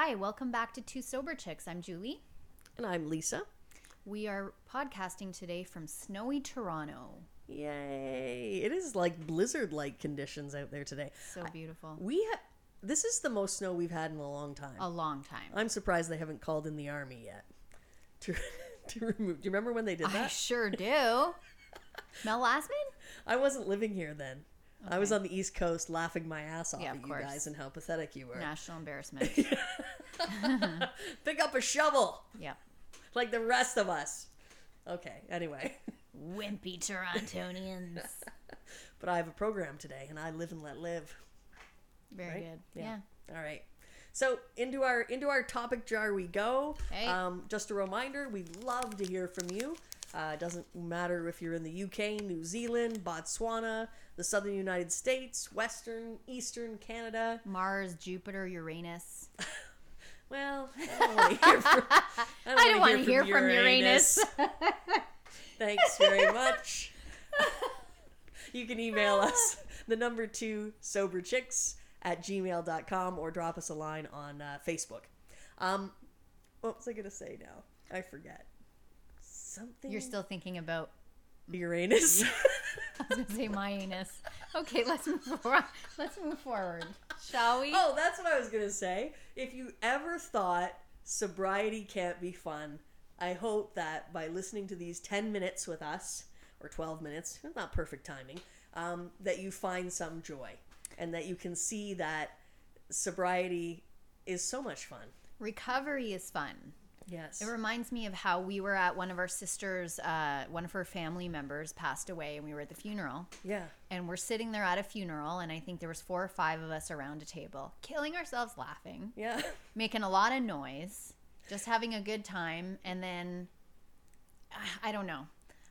Hi, welcome back to Two Sober Chicks. I'm Julie. And I'm Lisa. We are podcasting today from snowy Toronto. Yay. It is like blizzard like conditions out there today. So beautiful. We ha- this is the most snow we've had in a long time. A long time. I'm surprised they haven't called in the army yet. To to remove. Do you remember when they did that? I sure do. Mel Lastman? I wasn't living here then. I was on the East Coast laughing my ass off Yeah, at of you course. guys and how pathetic you were. National embarrassment. Pick up a shovel yeah. like the rest of us. Okay, anyway. Wimpy Torontonians. But I have a program today and I live and let live. Very Right? good. Yeah. Yeah. All right. So into our into our topic jar we go. Hey. Um, just a reminder, we love to hear from you. Uh, it doesn't matter if you're in the UK, New Zealand, Botswana, the Southern United States, Western, Eastern Canada. Mars, Jupiter, Uranus. Well, I don't want to hear from, I I don't wanna hear from Uranus. Thanks very much. you can email us the number two sober chicks at gmail.com or drop us a line on uh, Facebook. Um, what was I going to say now? I forget. Something. You're still thinking about, Uranus. I was going to say my anus. Okay, let's move forward. Let's move forward. Shall we? oh, that's what I was going to say. If you ever thought sobriety can't be fun, I hope that by listening to these 10 minutes with us, or 12 minutes, not perfect timing, um, that you find some joy and that you can see that sobriety is so much fun. Recovery is fun. Yes. It reminds me of how we were at one of our sisters, uh, one of her family members passed away, and we were at the funeral. yeah. And we're sitting there at a funeral, and I think there was four or five of us around a table, killing ourselves laughing, Yeah. making a lot of noise, just having a good time. And then, I don't know.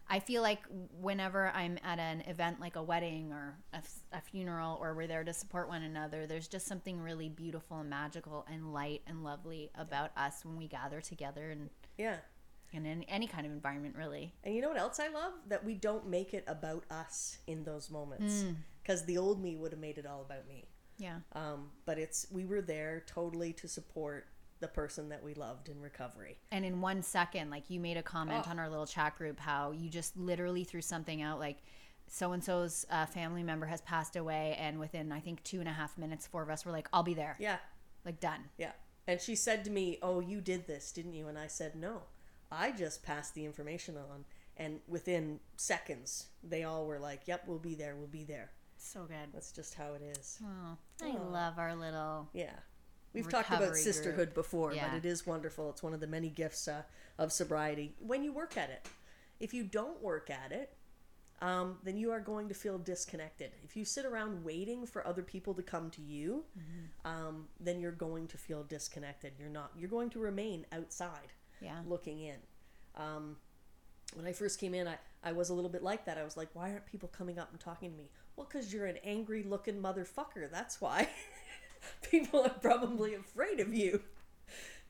I feel like whenever I'm at an event like a wedding or a, a funeral, or we're there to support one another, there's just something really beautiful and magical and light and lovely about us when we gather together and Yeah. and in any, any kind of environment, really. And you know what else I love? That we don't make it about us in those moments. Because the old me would have made it all about me. Yeah. Um, but it's we were there totally to support the person that we loved in recovery. And in one second, like you made a comment Oh. on our little chat group, how you just literally threw something out like so and so's uh, family member has passed away, and within I think two and a half minutes, four of us were like, "I'll be there," Yeah, like done. yeah. And she said to me, "Oh, you did this, didn't you?" And I said, "No, I just passed the information on." And within seconds, they all were like, "Yep, we'll be there. We'll be there." So good. That's just how it is. Oh, I Oh. love our little. Yeah. We've talked about sisterhood before, Yeah. but it is wonderful. It's one of the many gifts uh, of sobriety when you work at it. If you don't work at it, um, then you are going to feel disconnected. If you sit around waiting for other people to come to you, um, then you're going to feel disconnected. You're not. You're going to remain outside Yeah. looking in. Um, when I first came in, I, I was a little bit like that. I was like, why aren't people coming up and talking to me? Well, because you're an angry looking motherfucker. That's why. people are probably afraid of you.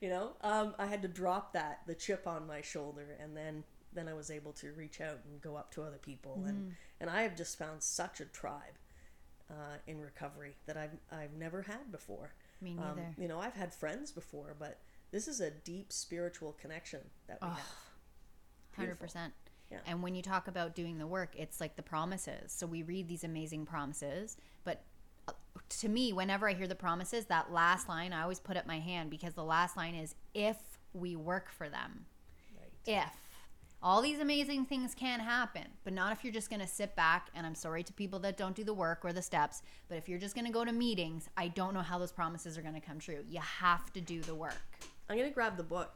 You know, um, I had to drop that, the chip on my shoulder, and then then I was able to reach out and go up to other people, and and I have just found such a tribe uh, in recovery that I've I've never had before. Me Um, neither. you know, I've had friends before, but this is a deep spiritual connection that we Oh, have. 100%. Yeah. And when you talk about doing the work, it's like the promises. So we read these amazing promises, but to me, whenever I hear the promises, that last line, I always put up my hand because the last line is if we work for them. Right. If all these amazing things can happen, but not if you're just going to sit back. And I'm sorry to people that don't do the work or the steps, but if you're just going to go to meetings, I don't know how those promises are going to come true. You have to do the work. I'm gonna grab the book.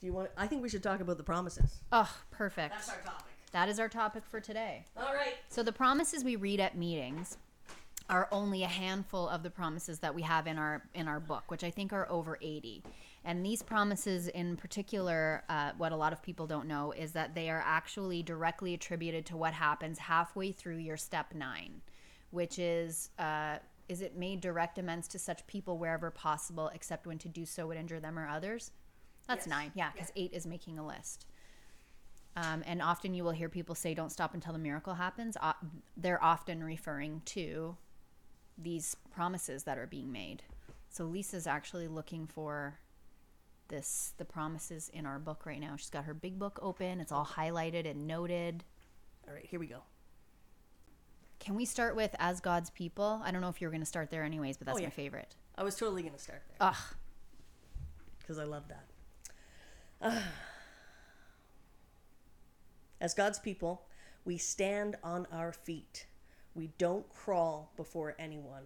Do you want? I think we should talk about the promises. Oh, perfect. That's our topic. That is our topic for today. All right. So the promises we read at meetings are only a handful of the promises that we have in our in our book, which I think are over 80. And these promises in particular, uh, what a lot of people don't know is that they are actually directly attributed to what happens halfway through your step nine, which is uh, is it made direct amends to such people wherever possible, except when to do so would injure them or others. That's Yes. nine, yeah, because eight is making a list. Um, and often you will hear people say, "Don't stop until the miracle happens." Uh, they're often referring to these promises that are being made. So Lisa's actually looking for this the promises in our book right now. She's got her big book open. It's all highlighted and noted. All right, here we go. Can we start with as God's people? I don't know if you were going to start there anyways, but that's Oh, yeah. my favorite. I was totally going to start there Ugh. because I love that. Ah. As God's people, we stand on our feet. We don't crawl before anyone.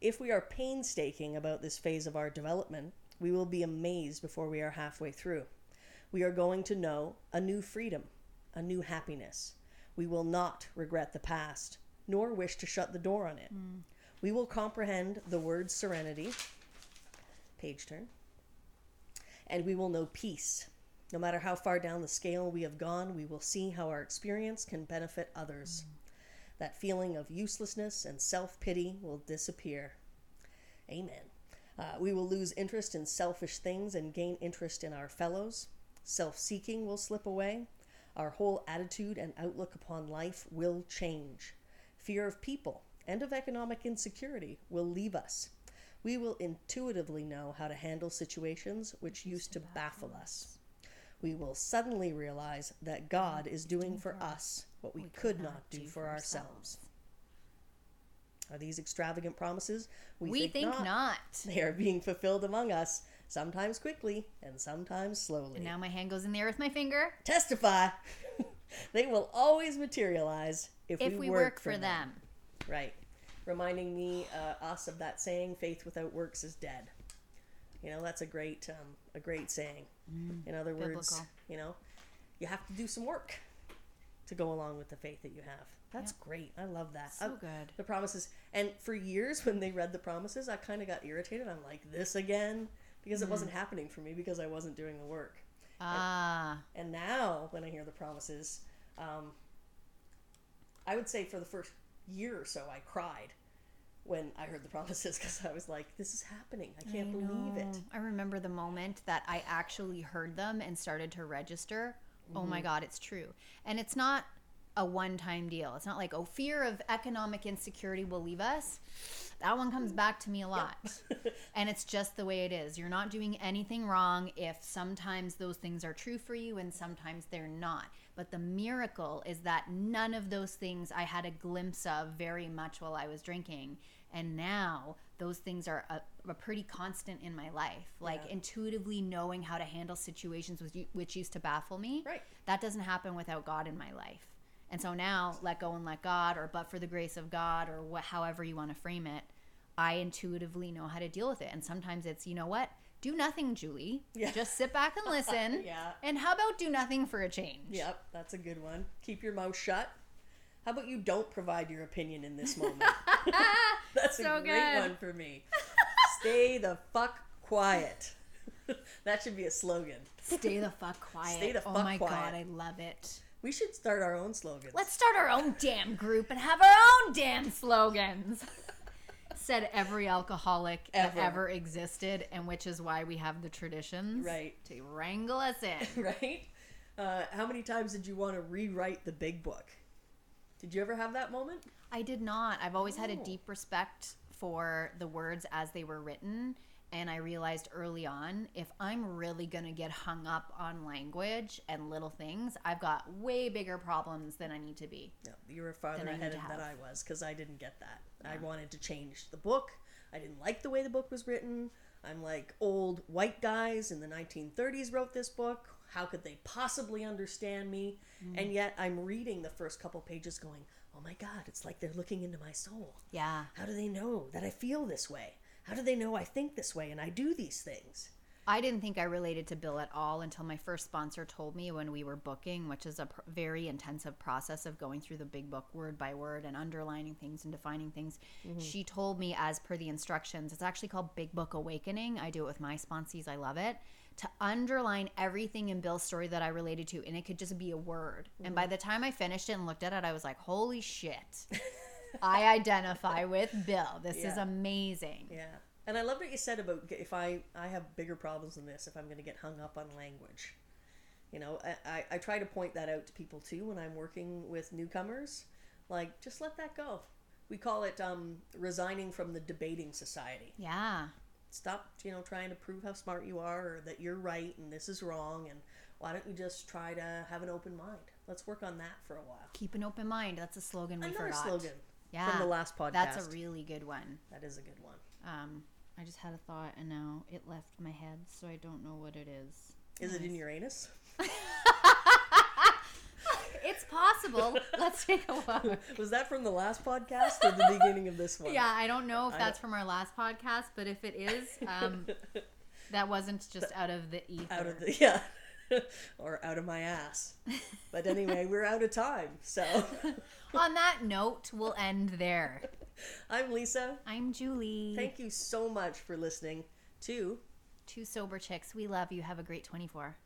If we are painstaking about this phase of our development, we will be amazed before we are halfway through. We are going to know a new freedom, a new happiness. We will not regret the past, nor wish to shut the door on it. Hmm. We will comprehend the word serenity, page turn, and we will know peace. No matter how far down the scale we have gone, we will see how our experience can benefit others. Hmm. That feeling of uselessness and self pity will disappear. Amen. Uh, we will lose interest in selfish things and gain interest in our fellows. Self seeking will slip away. Our whole attitude and outlook upon life will change. Fear of people and of economic insecurity will leave us. We will intuitively know how to handle situations which used to baffle us. We will suddenly realize that God is doing for us what we could not do for ourselves. Are these extravagant promises? We, think, not. They are being fulfilled among us, sometimes quickly and sometimes slowly. And now my hand goes in there with my finger. Testify! they will always materialize if, If we work for them. Right. Reminding me, uh, us of that saying, faith without works is dead. You know, that's a great, um, a great saying. In other words, Mm. Biblical. you know, you have to do some work to go along with the faith that you have. That's great. I love that. So I- good. The promises. And for years, when they read the promises, I kind of got irritated. I'm like, this again? Because it Mm. wasn't happening for me because I wasn't doing the work. Ah, And now, when I hear the promises, um, I would say for the first year or so, I cried when I heard the promises because I was like, this is happening. I can't believe it. I remember the moment that I actually heard them and started to register. Oh Mm-hmm. my God, it's true. And it's not a one time deal. It's not like, oh, fear of economic insecurity will leave us. That one comes back to me a lot. and it's just the way it is. You're not doing anything wrong if sometimes those things are true for you and sometimes they're not. But the miracle is that none of those things I had a glimpse of very much while I was drinking. And now those things are a, a pretty constant in my life. Like Yeah. intuitively knowing how to handle situations which, which used to baffle me. Right. That doesn't happen without God in my life. And so now, let go and let God, or but for the grace of God, or what, however you want to frame it, I intuitively know how to deal with it. And sometimes it's, you know what? Do nothing, Julie. Yeah. Just sit back and listen. Yeah. And how about do nothing for a change? Yep, that's a good one. Keep your mouth shut. How about you don't provide your opinion in this moment? that's So a great good. one for me. Stay the fuck quiet. that should be a slogan. Stay the fuck quiet. Stay the fuck quiet. oh my quiet. god, I love it. We should start our own slogans. Let's start our own damn group and have our own damn slogans. Said every alcoholic Ever. that ever existed, and which is why we have the traditions Right. to wrangle us in. right? Uh, how many times did you want to rewrite the big book? Did you ever have that moment? I did not. I've always had a Oh. deep respect for the words as they were written. And I realized early on if I'm really going to get hung up on language and little things, I've got way bigger problems than I need to be. No, you were farther Than I need ahead to than have. I was because I didn't get that. I wanted to change the book. I didn't like the way the book was written. I'm like old white guys in the 1930s wrote this book. How could they possibly understand me? Mm. And yet I'm reading the first couple pages going, "Oh my god, it's like they're looking into my soul." Yeah. How do they know that I feel this way? How do they know I think this way and I do these things? I didn't think I related to Bill at all until my first sponsor told me when we were booking, which is a pr- very intensive process of going through the big book word by word and underlining things and defining things. Mm-hmm. She told me, as per the instructions, it's actually called Big Book Awakening. I do it with my sponsees, I love it. To underline everything in Bill's story that I related to, and it could just be a word. And by mm-hmm. the time I finished it and looked at it, I was like, holy shit. I identify with Bill. This is amazing. Yeah. And I loved what you said about if I I have bigger problems than this if I'm going to get hung up on language. You know, I, I, try to point that out to people too when I'm working with newcomers. Like, just let that go. we call it um, resigning from the debating society. Yeah. Stop, you know, trying to prove how smart you are or that you're right and this is wrong. And why don't you just try to have an open mind? Let's work on that for a while. Keep an open mind. That's a slogan we Another forgot. slogan Yeah. from the last podcast. That's a really good one. that is a good one. Um, I just had a thought and now it left my head, so I don't know what it is. Is it in your anus? It's possible. Let's take a look. Was that from the last podcast or the beginning of this one? Yeah, I don't know if that's from our last podcast, but if it is, um, that wasn't just out of the ether. out of the yeah or out of my ass but anyway we're out of time so On that note, we'll end there. i'm lisa I'm Julie. thank you so much for listening to Two sober chicks. We love you. Have a great 24.